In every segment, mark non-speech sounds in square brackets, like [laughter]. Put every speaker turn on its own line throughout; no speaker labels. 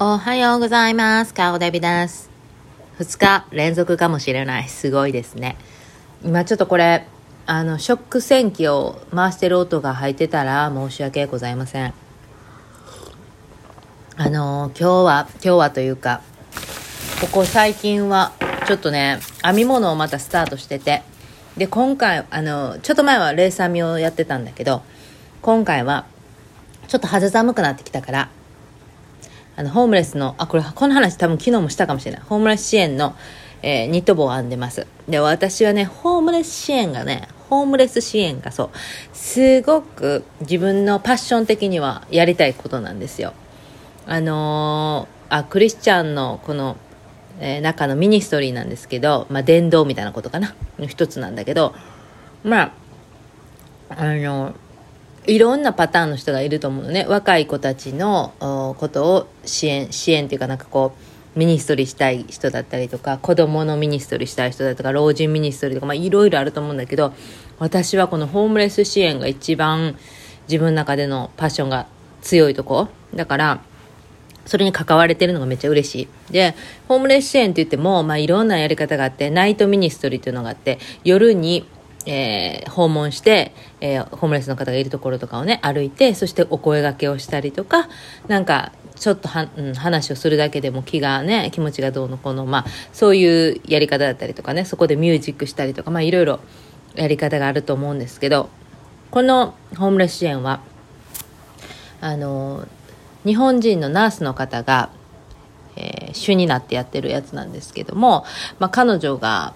おはようございます。カオデビです。2日連続かもしれない。すごいですね。今ちょっとこれ、あの、ショック洗機を回してる音が入ってたら申し訳ございません。あの、今日は、今日はというか、ここ最近は、ちょっとね、編み物をまたスタートしてて、で、今回、あの、ちょっと前はレース編みをやってたんだけど、今回は、ちょっと肌寒くなってきたから、あの、ホームレスの、あ、これ、この話多分昨日もしたかもしれない。ホームレス支援の、えーニット帽を編んでます。で、私はね、ホームレス支援がね、ホームレス支援がそう、すごく自分のパッション的にはやりたいことなんですよ。あのーあ、クリスチャンのこの、えー中のミニストリーなんですけど、まあ、伝道みたいなことかな、の一つなんだけど、まあ、あのいろんなパターンの人がいると思うのね若い子たちのことを支援支援っていうかなんかこうミニストリーしたい人だったりとか子供のミニストリーしたい人だとか老人ミニストリーとか、まあ、いろいろあると思うんだけど私はこのホームレス支援が一番自分の中でのパッションが強いとこだからそれに関われてるのがめっちゃ嬉しい。で、ホームレス支援って言っても、まあ、いろんなやり方があって、ナイトミニストリーっていうのがあって、夜に、えー訪問して、えーホームレスの方がいるところとかをね、歩いて、そしてお声掛けをしたりとか、なんか、ちょっとは、うん、話をするだけでも気がね、気持ちがどうのこの、まあ、そういうやり方だったりとかね、そこでミュージックしたりとか、まあ、いろいろやり方があると思うんですけど、このホームレス支援は、あの日本人のナースの方が、えー主になってやってるやつなんですけども、まあ、彼女が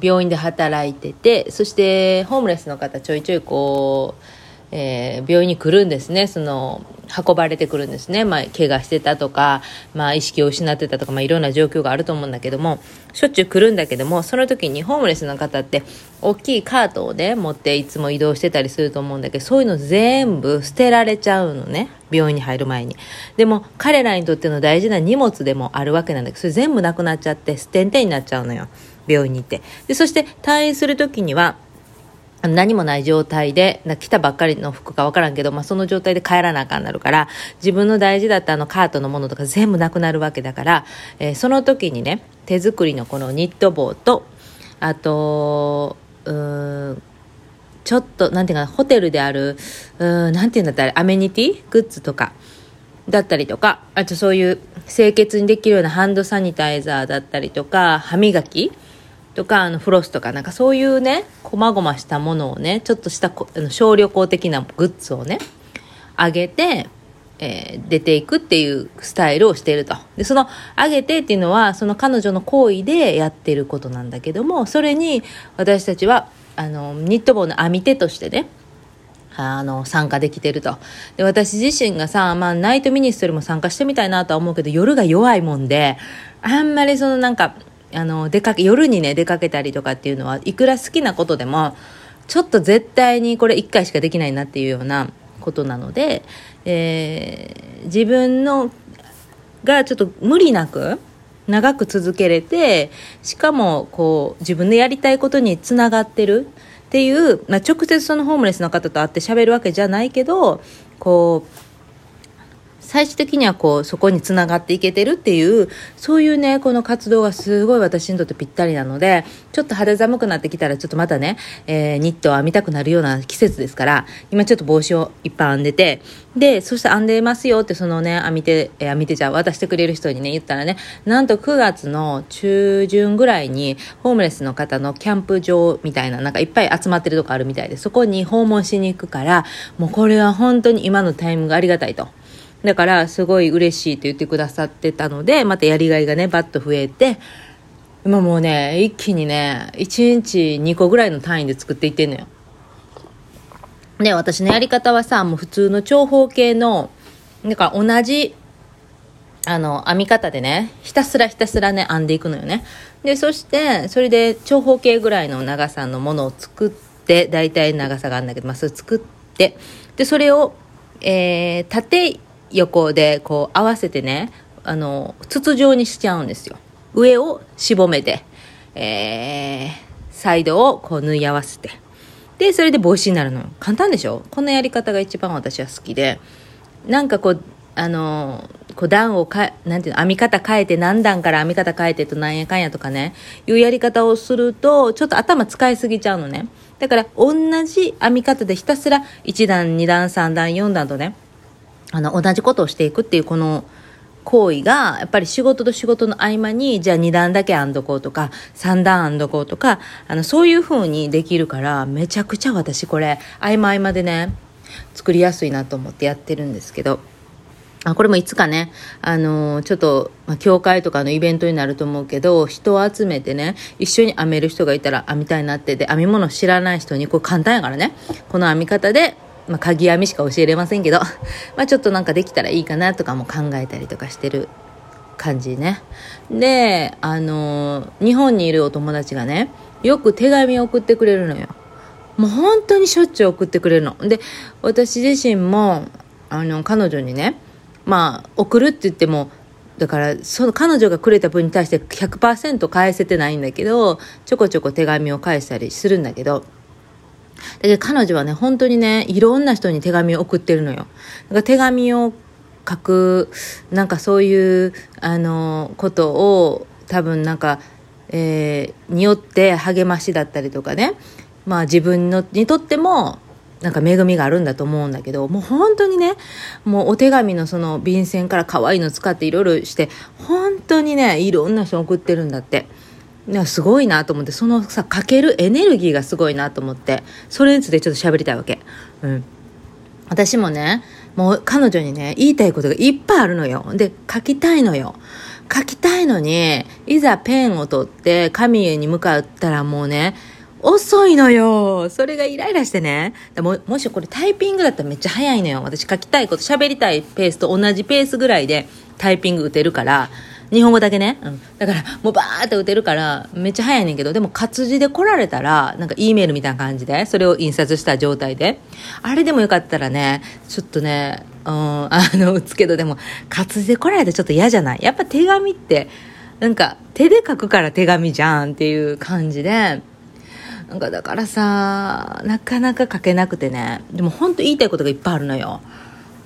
病院で働いててそしてホームレスの方ちょいちょいこう、えー病院に来るんですね。その運ばれてくるんですね、まあ、怪我してたとか、まあ、意識を失ってたとか、まあ、いろんな状況があると思うんだけどもしょっちゅう来るんだけどもその時にホームレスの方って大きいカートをね持っていつも移動してたりすると思うんだけどそういうの全部捨てられちゃうのね。病院に入る前に。でも彼らにとっての大事な荷物でもあるわけなんだけどそれ全部なくなっちゃって捨てんてになっちゃうのよ。病院に行って。でそして退院する時には何もない状態で、来たばっかりの服かわからんけど、まあ、その状態で帰らなあかんなるから、自分の大事だったあのカートのものとか全部なくなるわけだから、えーその時にね、手作りのこのニット帽と、あと、うん、ちょっと、なんていうかな、ホテルである、うん、なんていうんだったら、アメニティ？グッズとか、だったりとか、あとそういう清潔にできるようなハンドサニタイザーだったりとか、歯磨きとか、あの、フロスとか、なんかそういうね、細々したものをね、ちょっとしたあの小旅行的なグッズをね、あげて、えー出ていくっていうスタイルをしていると。で、その、あげてっていうのは、その彼女の行為でやってることなんだけども、それに私たちは、あの、ニット帽の編み手としてね、あの、参加できてると。で、私自身がさ、まあ、ナイトミニストリーも参加してみたいなとは思うけど、夜が弱いもんで、あんまりそのなんか、あの、出かけ、夜にね、出かけたりとかっていうのは、いくら好きなことでも、ちょっと絶対にこれ一回しかできないなっていうようなことなので、えー自分の、がちょっと無理なく、長く続けれて、しかも、こう、自分でやりたいことにつながってるっていう、まあ、直接そのホームレスの方と会って喋るわけじゃないけど、こう、最終的にはこう、そこにつながっていけてるっていう、そういうね、この活動がすごい私にとってぴったりなので、ちょっと肌寒くなってきたら、ちょっとまたね、えーニットを編みたくなるような季節ですから、今ちょっと帽子をいっぱい編んでて、で、そして編んでますよって、そのね、編み手、えー編み手じゃあ渡してくれる人にね、言ったらね、なんと9月の中旬ぐらいに、ホームレスの方のキャンプ場みたいな、なんかいっぱい集まってるとこあるみたいで、そこに訪問しに行くから、もうこれは本当に今のタイミングがありがたいと。だから、すごい嬉しいと言ってくださってたので、またやりがいがね、バッと増えて、今もうね、一気にね、1日2個ぐらいの単位で作っていってんのよ。で、私のやり方はさ、もう普通の長方形の、だか同じ、あの、編み方でね、ひたすらひたすらね、編んでいくのよね。で、そして、それで長方形ぐらいの長さのものを作って、だいたい長さがあるんだけど、まあ、それ作って、で、それを、えー、縦横でこう合わせてね、あの、筒状にしちゃうんですよ。上をしぼめて、えー、サイドをこう縫い合わせて。で、それで帽子になるの。簡単でしょ？このやり方が一番私は好きで。なんかこう、あの、こう段をか、なんていうの、編み方変えて、何段から編み方変えてとなんやかんやとかね、いうやり方をすると、ちょっと頭使いすぎちゃうのね。だから、同じ編み方でひたすら1段、2段、3段、4段とね、あの、同じことをしていくっていうこの行為が、やっぱり仕事と仕事の合間に、じゃあ2段だけ編んどこうとか、3段編んどこうとか、あの、そういう風にできるから、めちゃくちゃ私これ、合間合間でね、作りやすいなと思ってやってるんですけど、あこれもいつかね、あのー、ちょっと、まあ、教会とかのイベントになると思うけど、人を集めてね、一緒に編める人がいたら編みたいなって、で、編み物知らない人に、これ簡単やからね、この編み方で、まあ、鍵編みしか教えれませんけど、[laughs] まあ、ちょっとなんかできたらいいかなとかも考えたりとかしてる感じね。で、あのー、日本にいるお友達がね、よく手紙を送ってくれるのよ。もう本当にしょっちゅう送ってくれるの。で、私自身も、あの、彼女にね、まあ、送るって言っても、だから、その彼女がくれた分に対して100%返せてないんだけど、ちょこちょこ手紙を返したりするんだけど、だけど彼女はね、本当にね、いろんな人に手紙を送ってるのよ。だから手紙を書く、なんかそういう、あの、ことを、多分なんか、えー、によって励ましだったりとかね、まあ自分のにとってもなんか恵みがあるんだと思うんだけど、もう本当にね、もうお手紙のその便箋から可愛いの使っていろいろして、本当にね、いろんな人送ってるんだって。すごいなと思って、そのさ、かけるエネルギーがすごいなと思って、それについてちょっと喋りたいわけ。うん。私もね、もう彼女にね、言いたいことがいっぱいあるのよ。で、書きたいのよ。書きたいのに、いざペンを取って紙に向かったらもうね、遅いのよ。それがイライラしてね。ももしこれタイピングだったらめっちゃ早いのよ。私書きたいこと、喋りたいペースと同じペースぐらいでタイピング打てるから、日本語だけね。うん。だから、もうバーって打てるから、めっちゃ早いねんけど、でも活字で来られたら、なんか E メールみたいな感じで、それを印刷した状態で、あれでもよかったらね、ちょっとね、うん、あの、打つけど、でも、活字で来られたらちょっと嫌じゃない？やっぱ手紙って、なんか、手で書くから手紙じゃんっていう感じで、なんかだからさなかなか書けなくてね。でも本当言いたいことがいっぱいあるのよ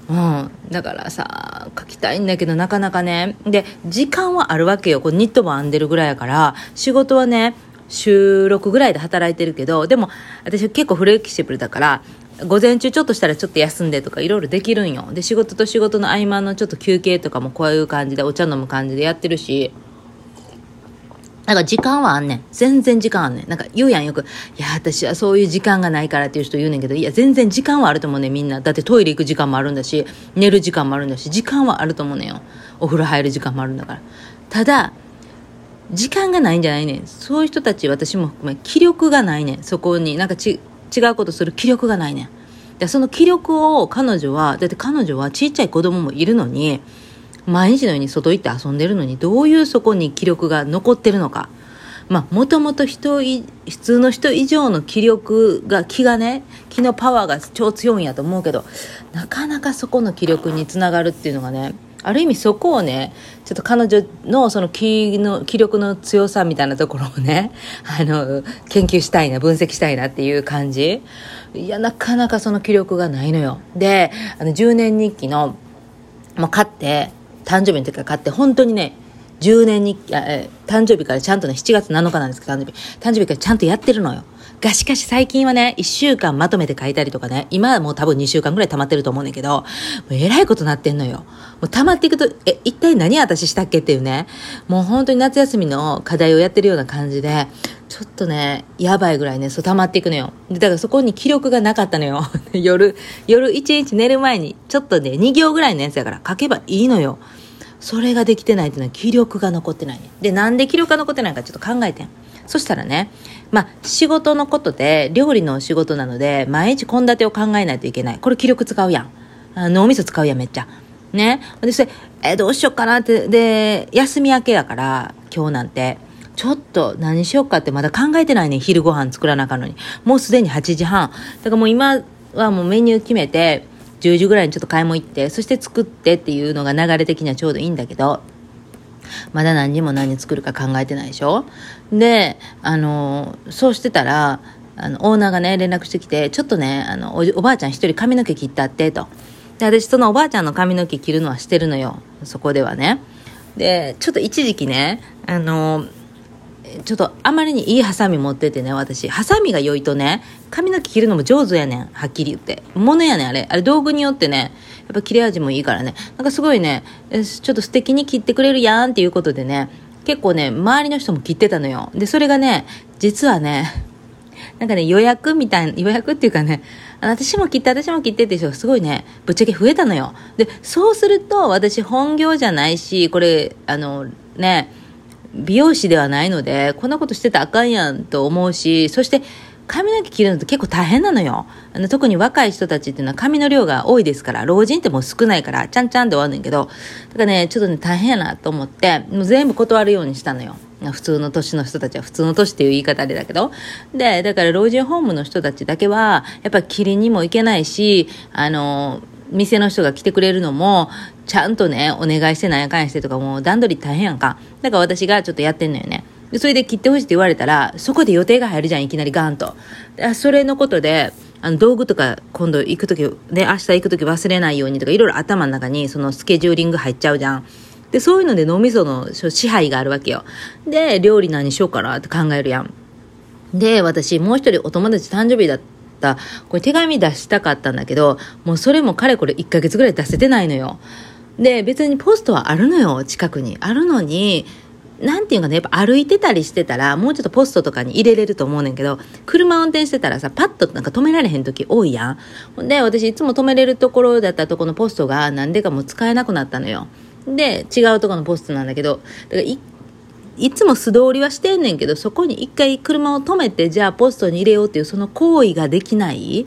うん、だからさ書きたいんだけどなかなかね。で時間はあるわけよ。こうニットも編んでるぐらいやから。仕事はね収録ぐらいで働いてるけどでも私結構フレキシブルだから午前中ちょっとしたらちょっと休んでとかいろいろできるんよ。で仕事と仕事の合間のちょっと休憩とかもこういう感じでお茶飲む感じでやってるし。なんか時間はあんねん。全然時間あんねん。なんか言うやんよく。いや、私はそういう時間がないからっていう人言うねんけど、いや、全然時間はあると思うねん、みんな。だってトイレ行く時間もあるんだし、寝る時間もあるんだし、時間はあると思うねんよ。お風呂入る時間もあるんだから。ただ、時間がないんじゃないねん。そういう人たち、私も含め、気力がないねん。そこに、なんかち、違うことする気力がないねん。で、その気力を彼女は、だって彼女はちっちゃい子供もいるのに、毎日のように外行って遊んでるのにどういうそこに気力が残ってるのか。まあもともと人普通の人以上の気力が気がね気のパワーが超強いんやと思うけどなかなかそこの気力につながるっていうのがねある意味そこをねちょっと彼女のその気の気力の強さみたいなところをね [laughs] あの研究したいな分析したいなっていう感じ。いやなかなかその気力がないのよ。であの10年日記のもう買って誕生日の時から買って、本当にね、10年に、え誕生日からちゃんとね、7月7日なんですけど、誕生日。誕生日からちゃんとやってるのよ。がしかし最近はね、1週間まとめて書いたりとかね、今はもう多分2週間ぐらい溜まってると思うねんけど、もうえらいことなってんのよ。もう溜まっていくと、え、一体何私したっけっていうね、もう本当に夏休みの課題をやってるような感じで、ちょっとね、やばいぐらいね、そう溜まっていくのよ。で、だからそこに記録がなかったのよ。[laughs] 夜、夜1日寝る前に、ちょっとね、2行ぐらいのやつやから書けばいいのよ。それができてないっていうのは気力が残ってない。で、なんで気力が残ってないかちょっと考えてん。そしたらね、まあ、仕事のことで、料理の仕事なので、毎日献立を考えないといけない。これ気力使うやん。脳みそ使うやん、めっちゃ。ね。で、それ、えどうしよっかなって、で、休み明けやから、今日なんて。ちょっと何しよっかってまだ考えてないね昼ご飯作らなあかんのに。もうすでに8時半。だからもう今はもうメニュー決めて、10時ぐらいにちょっと買い物行って、そして作ってっていうのが流れ的にはちょうどいいんだけど、まだ何にも何作るか考えてないでしょ？で、あの、そうしてたら、あの、オーナーがね、連絡してきて、ちょっとね、あの、おおばあちゃん一人髪の毛切ったって、と。で、私そのおばあちゃんの髪の毛切るのはしてるのよ。そこではね。で、ちょっと一時期ね、あの、ちょっとあまりにいいハサミ持っててね、私。ハサミが良いとね、髪の毛切るのも上手やねん。はっきり言って。物やねん、あれ。あれ道具によってね、やっぱ切れ味もいいからね。なんかすごいね、ちょっと素敵に切ってくれるやんっていうことでね、結構ね、周りの人も切ってたのよ。で、それがね、実はね、[laughs] なんかね、予約みたいな、予約っていうかね、私も切って、私も切ってって人がすごいね、ぶっちゃけ増えたのよ。で、そうすると、私本業じゃないし、これ、あの、ね、美容師ではないので、こんなことしてたらあかんやんと思うし、そして、髪の毛切るのって結構大変なのよ。あの特に若い人たちっていうのは髪の量が多いですから、老人ってもう少ないから、ちゃんちゃんで終わるんねんけど、だからね、ちょっとね、大変やなと思って、もう全部断るようにしたのよ。普通の年の人たちは普通の年っていう言い方でだけど。で、だから老人ホームの人たちだけは、やっぱり切りにも行けないし、あの、店の人が来てくれるのも、ちゃんとね、お願いしてなんやかんやしてとかもう段取り大変やんか。だから私がちょっとやってんのよね。でそれで切ってほしいって言われたら、そこで予定が入るじゃん、いきなりガーンと。それのことで、あの道具とか今度行くとき、ね、明日行くとき忘れないようにとか、いろいろ頭の中にそのスケジューリング入っちゃうじゃん。で、そういうので脳みその支配があるわけよ。で、料理何しようかなって考えるやん。で、私、もう一人お友達誕生日だった、これ手紙出したかったんだけど、もうそれもかれこれ1ヶ月ぐらい出せてないのよ。で、別にポストはあるのよ、近くに。あるのに、なんていうかね、やっぱ歩いてたりしてたら、もうちょっとポストとかに入れれると思うねんけど、車運転してたらさ、パッとなんか止められへん時多いやん。ほんで、私いつも止めれるところだったとこのポストがなんでかもう使えなくなったのよ。で、違うとこのポストなんだけど、だからい、いつも素通りはしてんねんけど、そこに一回車を止めて、じゃあポストに入れようっていうその行為ができない。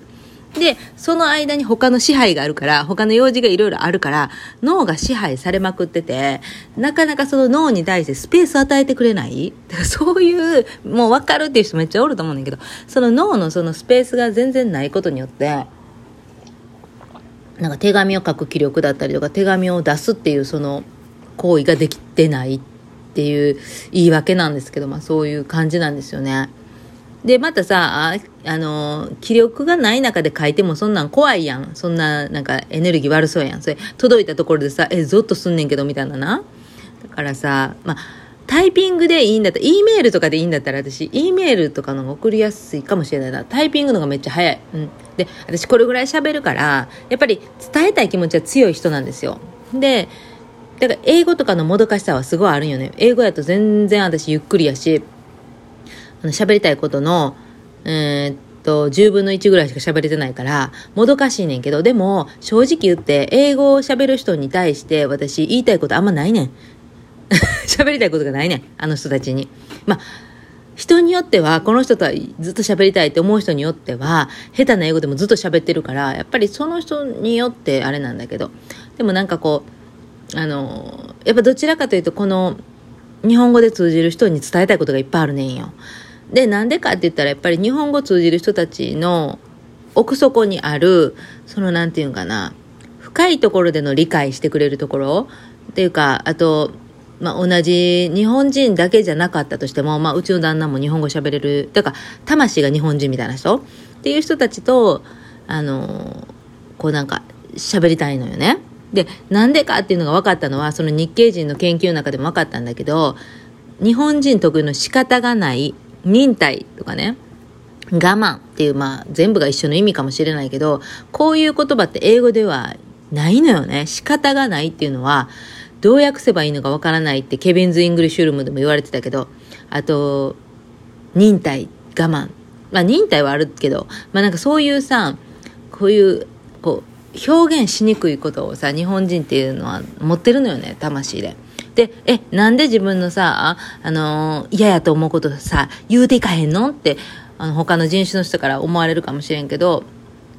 で、その間に他の支配があるから、他の用事がいろいろあるから、脳が支配されまくってて、なかなかその脳に対してスペースを与えてくれない。[laughs] そういう、もう分かるっていう人めっちゃおると思うんだけど、その脳のそのスペースが全然ないことによって、なんか手紙を書く気力だったりとか、手紙を出すっていうその行為ができてない。っていう言い訳なんですけど、まあそういう感じなんですよね。で、またさ、あの、気力がない中で書いてもそんなん怖いやん。そんな、なんかエネルギー悪そうやん。それ、届いたところでさ、え、ゾッとすんねんけど、みたいなな。だからさ、まあ、タイピングでいいんだったら、E メールとかでいいんだったら、私、E メールとかの送りやすいかもしれないな。タイピングのがめっちゃ早い。うん。で、私これぐらい喋るから、やっぱり伝えたい気持ちは強い人なんですよ。で、だから英語とかのもどかしさはすごいあるんよね。英語やと全然私ゆっくりやし、あの喋りたいことの、えー、っと、10分の1ぐらいしか喋れてないから、もどかしいねんけど、でも、正直言って、英語を喋る人に対して、私、言いたいことあんまないねん。[laughs] 喋りたいことがないねん。あの人たちに。まあ、人によっては、この人とはずっと喋りたいって思う人によっては、下手な英語でもずっと喋ってるから、やっぱりその人によってあれなんだけど、でもなんかこう、あの、やっぱどちらかというと、この、日本語で通じる人に伝えたいことがいっぱいあるねんよ。で、なんでかって言ったら、やっぱり日本語通じる人たちの奥底にある、そのなんていうかな、深いところでの理解してくれるところっていうか、あと、まあ、同じ日本人だけじゃなかったとしても、まあ、うちの旦那も日本語喋れる、だから、魂が日本人みたいな人っていう人たちと、あの、こうなんか、喋りたいのよね。で、なんでかっていうのが分かったのは、その日系人の研究の中でも分かったんだけど、日本人特有の仕方がない忍耐とかね、我慢っていう、まあ、全部が一緒の意味かもしれないけど、こういう言葉って英語ではないのよね。仕方がないっていうのは、どう訳せばいいのかわからないってケビンズ・イングリッシュルームでも言われてたけど、あと、忍耐、我慢。まあ、忍耐はあるけど、まあなんかそういうさ、こういう、こう、表現しにくいことをさ、日本人っていうのは持ってるのよね、魂で。で、え、なんで自分のさ、あのー、嫌やと思うことさ、言うていかへんのって、あの、他の人種の人から思われるかもしれんけど、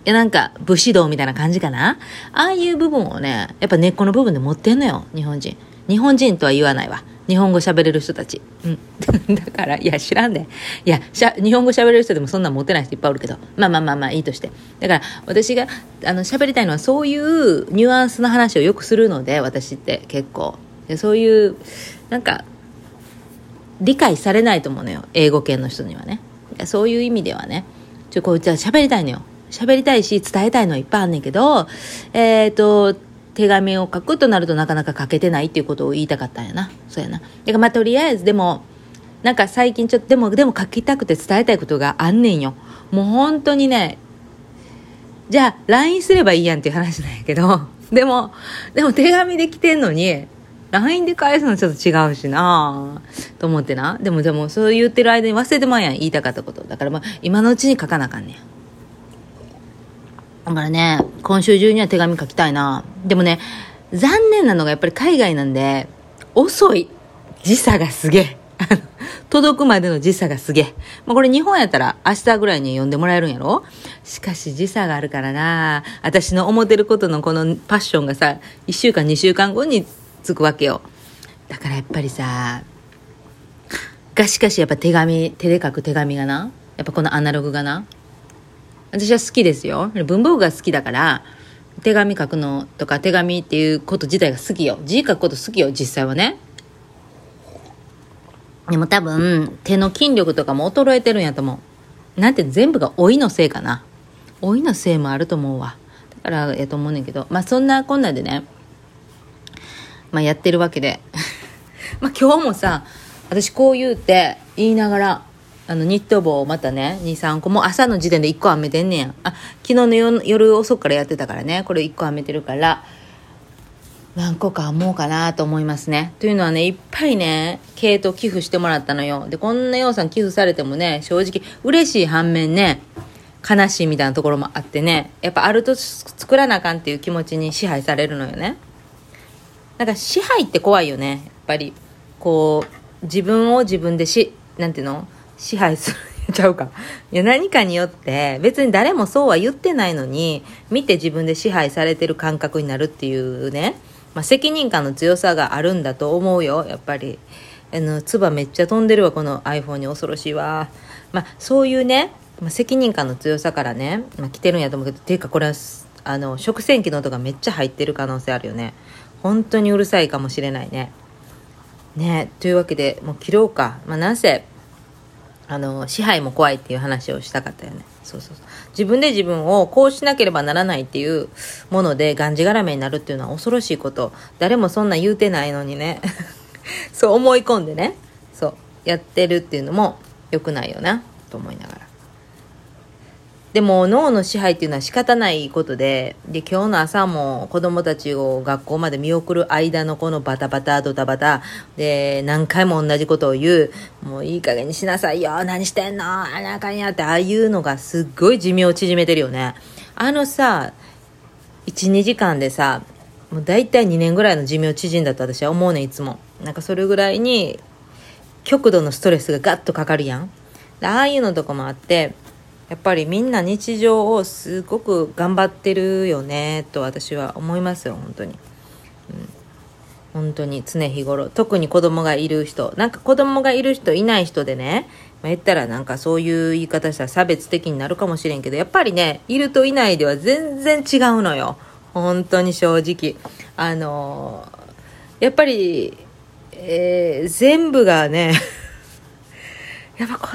いや、なんか、武士道みたいな感じかな？ああいう部分をね、やっぱ根っこの部分で持ってんのよ、日本人。日本人とは言わないわ。日本語喋れる人たち。うん。[laughs] だから、いや、知らんで。いや、しゃ、日本語喋れる人でもそんなん持てない人いっぱいおるけど。まあまあまあまあ、いいとして。だから、私が、あの、喋りたいのはそういうニュアンスの話をよくするので、私って結構。そういうなんか理解されないと思うのよ英語圏の人にはねそういう意味ではねちょこうじゃ喋りたいのよ喋りたいし、伝えたいのはいっぱいあんねんけど、えっ、ー、と、手紙を書くとなるとなかなか書けてないっていうことを言いたかったんやな。そうやな。だからまあとりあえずでも、なんか最近ちょっと、でも、でも書きたくて伝えたいことがあんねんよ。もう本当にね、じゃあ LINE すればいいやんっていう話なんやけど、[laughs] でも、でも手紙で来てんのに、LINE で返すのちょっと違うしなと思ってな。でもでもそう言ってる間に忘れてまうやん、言いたかったこと。だからまあ、今のうちに書かなあかんねん。だからね、今週中には手紙書きたいな。でもね、残念なのがやっぱり海外なんで、遅い。時差がすげえ。[laughs] 届くまでの時差がすげえ。まあ、これ日本やったら明日ぐらいに読んでもらえるんやろ？しかし時差があるからな私の思ってることのこのパッションがさ、1週間2週間後につくわけよ。だからやっぱりさ、がしかしやっぱ手紙、手で書く手紙がな、やっぱこのアナログがな、私は好きですよ。文房具が好きだから、手紙書くのとか手紙っていうこと自体が好きよ。字書くこと好きよ、実際はね。でも多分、手の筋力とかも衰えてるんやと思う。なんて全部が老いのせいかな。老いのせいもあると思うわ。だからやと思うねんけど、まあそんなこんなでね、まあやってるわけで。[laughs] まあ今日もさ、私こう言うて言いながら、あのニット帽をまたね、2、3個も朝の時点で1個編めてんねや。あ、昨日の夜遅くからやってたからね、これ1個編めてるから、何個か編もうかなと思いますね。というのはね、いっぱいね、毛糸寄付してもらったのよ。で、こんなようさん寄付されてもね、正直嬉しい反面ね、悲しいみたいなところもあってね、やっぱあると作らなあかんっていう気持ちに支配されるのよね。だか支配って怖いよね、やっぱり。こう、自分を自分でし、なんていうの支配する。[laughs] ちゃうか。いや、何かによって、別に誰もそうは言ってないのに、見て自分で支配されてる感覚になるっていうね、まあ、責任感の強さがあるんだと思うよ、やっぱり。あの、唾めっちゃ飛んでるわ、この iPhone に恐ろしいわ。まあ、そういうね、まあ、責任感の強さからね、まあ、来てるんやと思うけど、ていうかこれは、あの、食洗機の音がめっちゃ入ってる可能性あるよね。本当にうるさいかもしれないね。ねというわけで、もう切ろうか。まあ、なんせ、あの、支配も怖いっていう話をしたかったよね。そうそうそう。自分で自分をこうしなければならないっていうものでがんじがらめになるっていうのは恐ろしいこと。誰もそんな言うてないのにね。[laughs] そう思い込んでね。そう。やってるっていうのも良くないよな。と思いながら。でも脳の支配っていうのは仕方ないことで、で、今日の朝も子供たちを学校まで見送る間のこのバタバタ、ドタバタ、で、何回も同じことを言う、もういい加減にしなさいよ、何してんの、あなかにやって、ああいうのがすっごい寿命を縮めてるよね。あのさ、1、2時間でさ、もう大体2年ぐらいの寿命縮んだと私は思うねいつも。なんかそれぐらいに、極度のストレスがガッとかかるやん。ああいうのとかもあって、やっぱりみんな日常をすごく頑張ってるよねと私は思いますよ本当に、うん、本当に常日頃。特に子供がいる人。なんか子供がいる人いない人でね、ま、言ったらなんかそういう言い方したら差別的になるかもしれんけどやっぱりねいるといないでは全然違うのよ。本当に正直。あのー、やっぱり、えー、全部がね [laughs] やっぱこ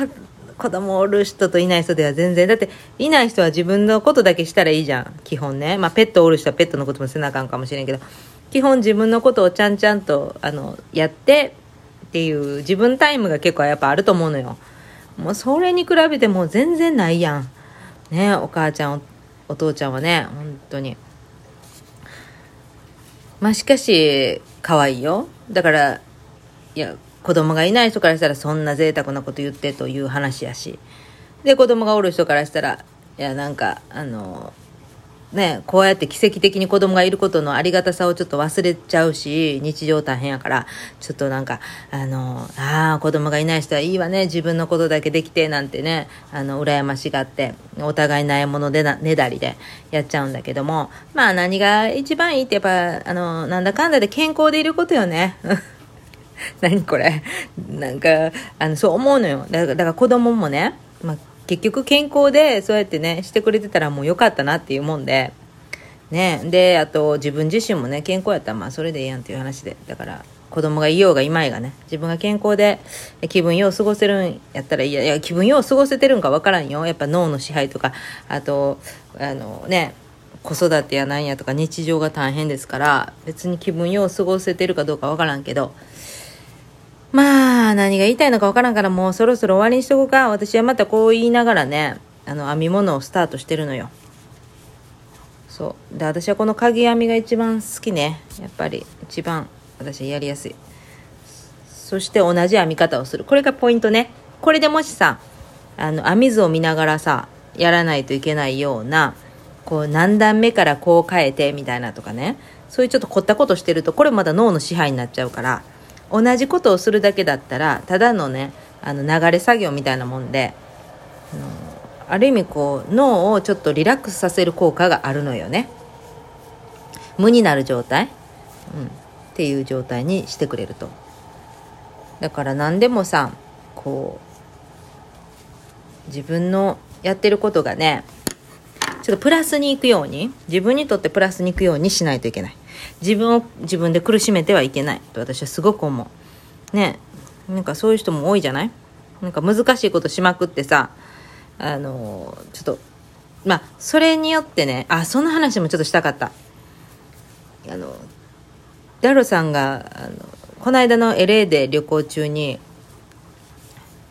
子供おる人といない人では全然。だって、いない人は自分のことだけしたらいいじゃん。基本ね。まあ、ペットおる人はペットのこともせなあかんかもしれんけど、基本自分のことをちゃんちゃんと、あの、やってっていう自分タイムが結構やっぱあると思うのよ。もうそれに比べてもう全然ないやん。ねお母ちゃんお、父ちゃんはね、本当に。まあ、しかし、可愛いよ。だから、いや、子供がいない人からしたらそんな贅沢なこと言ってという話やし。で、子供がおる人からしたら、いや、なんか、あの、ね、こうやって奇跡的に子供がいることのありがたさをちょっと忘れちゃうし、日常大変やから、ちょっとなんか、あの、ああ、子供がいない人はいいわね、自分のことだけできて、なんてね、あの、羨ましがって、お互いないものでな、ねだりでやっちゃうんだけども、まあ何が一番いいってやっぱ、あの、なんだかんだで健康でいることよね。[laughs] 何これ？なんか、あの、そう思うのよ。だから、だから子供もね、まあ、結局健康でそうやってね、してくれてたらもう良かったなっていうもんで、ね、で、あと自分自身もね、健康やったらまあそれでええやんっていう話で。だから、子供がいようがいまいがね自分が健康で気分よう過ごせるんやったらいやいや気分よう過ごせてるんか分からんよやっぱ脳の支配とかあとあのね子育てやなんやとか日常が大変ですから別に気分よう過ごせてるかどうか分からんけどまあ何が言いたいのか分からんからもうそろそろ終わりにしとこうか。私はまたこう言いながらねあの編み物をスタートしてるのよ。そう。で私はこの鍵編みが一番好きね。やっぱり一番私はやりやすい。そして同じ編み方をする。これがポイントね。これでもしさあの編み図を見ながらさやらないといけないようなこう何段目からこう変えてみたいなとかね。そういうちょっと凝ったことしてるとこれまだ脳の支配になっちゃうから同じことをするだけだったらただのねあの流れ作業みたいなもんで、あある意味こう脳をちょっとリラックスさせる効果があるのよね。無になる状態、うん、っていう状態にしてくれると。だから何でもさこう自分のやってることがねちょっとプラスに行くように自分にとってプラスに行くようにしないといけない。自分を自分で苦しめてはいけない。と私はすごく思う。ね。なんかそういう人も多いじゃない？なんか難しいことしまくってさあのちょっとまあそれによってねあそんな話もちょっとしたかった。あのダルさんがあのこの間の LA で旅行中に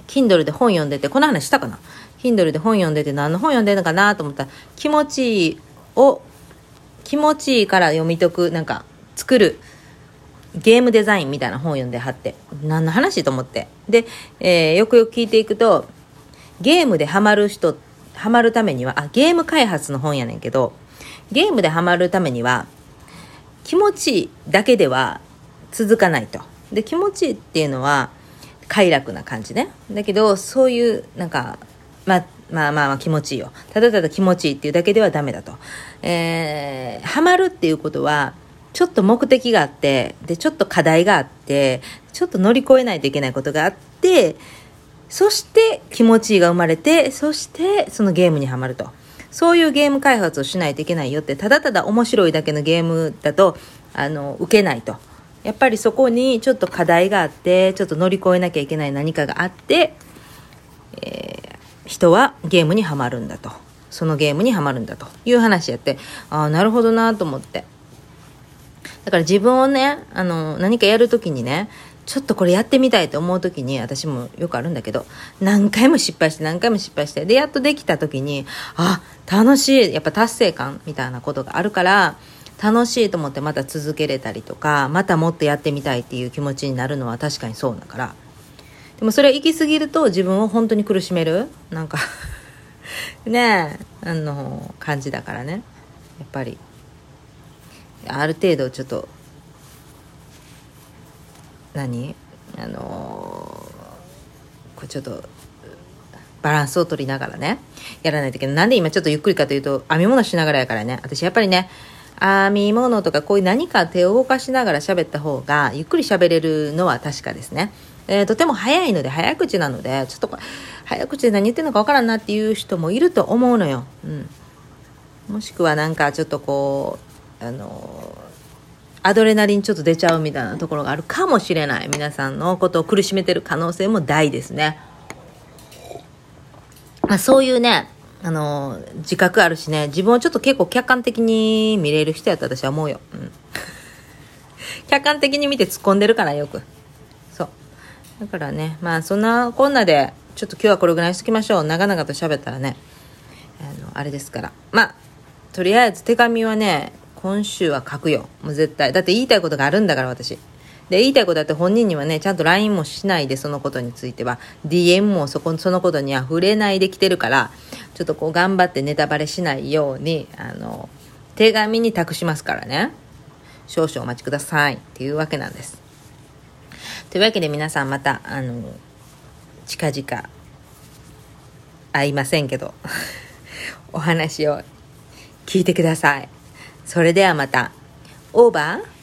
Kindle で本読んでてこの話したかな？Kindle で本読んでて何の本読んでるのかな？と思ったら気持ちを気持ちいいから読み解くなんか作るゲームデザインみたいな本を読んではって何の話と思って。で、えー、よくよく聞いていくとゲームでハマる人ハマるためにはあゲーム開発の本やねんけどゲームでハマるためには気持ちいいだけでは続かないと。で気持ちいいっていうのは快楽な感じね。だけどそういうなんかまあまあまあまあ気持ちいいよ。ただただ気持ちいいっていうだけではダメだと。えー、ハマるっていうことはちょっと目的があってでちょっと課題があってちょっと乗り越えないといけないことがあってそして気持ちいいが生まれてそしてそのゲームにはまると。そういうゲーム開発をしないといけないよってただただ面白いだけのゲームだとあの受けないと。やっぱりそこにちょっと課題があってちょっと乗り越えなきゃいけない何かがあって、えー、人はゲームにはまるんだと。そのゲームにはまるんだと。いう話やってああなるほどなと思って。だから自分をねあの何かやるときにねちょっとこれやってみたいと思う時に私もよくあるんだけど何回も失敗して何回も失敗してでやっとできた時にあ楽しいやっぱ達成感みたいなことがあるから楽しいと思ってまた続けれたりとかまたもっとやってみたいっていう気持ちになるのは確かにそうだからでもそれ行き過ぎると自分を本当に苦しめる？なんか。[laughs] ねえ。あの感じだからね。やっぱり。ある程度ちょっと。何？あのこれちょっとバランスを取りながらね。やらないといけない。なんで今ちょっとゆっくりかというと編み物しながらやからね。私やっぱりね編み物とかこういう何か手を動かしながら喋った方がゆっくり喋れるのは確かですね、えー、とても早いので早口なのでちょっと早口で何言ってるのかわからんなっていう人もいると思うのよ、うん、もしくはなんかちょっとこうあのアドレナリンちょっと出ちゃうみたいなところがあるかもしれない皆さんのことを苦しめてる可能性も大ですね。まあ、そういうね、あの、自覚あるしね、自分をちょっと結構客観的に見れる人やと私は思うよ。うん。客観的に見て突っ込んでるからよく。だからね、まあそんなこんなで、ちょっと今日はこれぐらいにしときましょう。長々と喋ったらね、あの、あれですから。まあ、とりあえず手紙はね、今週は書くよ。もう絶対。だって言いたいことがあるんだから、私。で、言いたいことだって本人にはね、ちゃんと LINE もしないで、そのことについては。DM もそこ、そのことには触れないできてるから、ちょっとこう頑張ってネタバレしないように、あの、手紙に託しますからね。少々お待ちください。っていうわけなんです。というわけで皆さんまた、あの、近々、会いませんけど、[laughs] お話を聞いてください。それではまた。オーバー？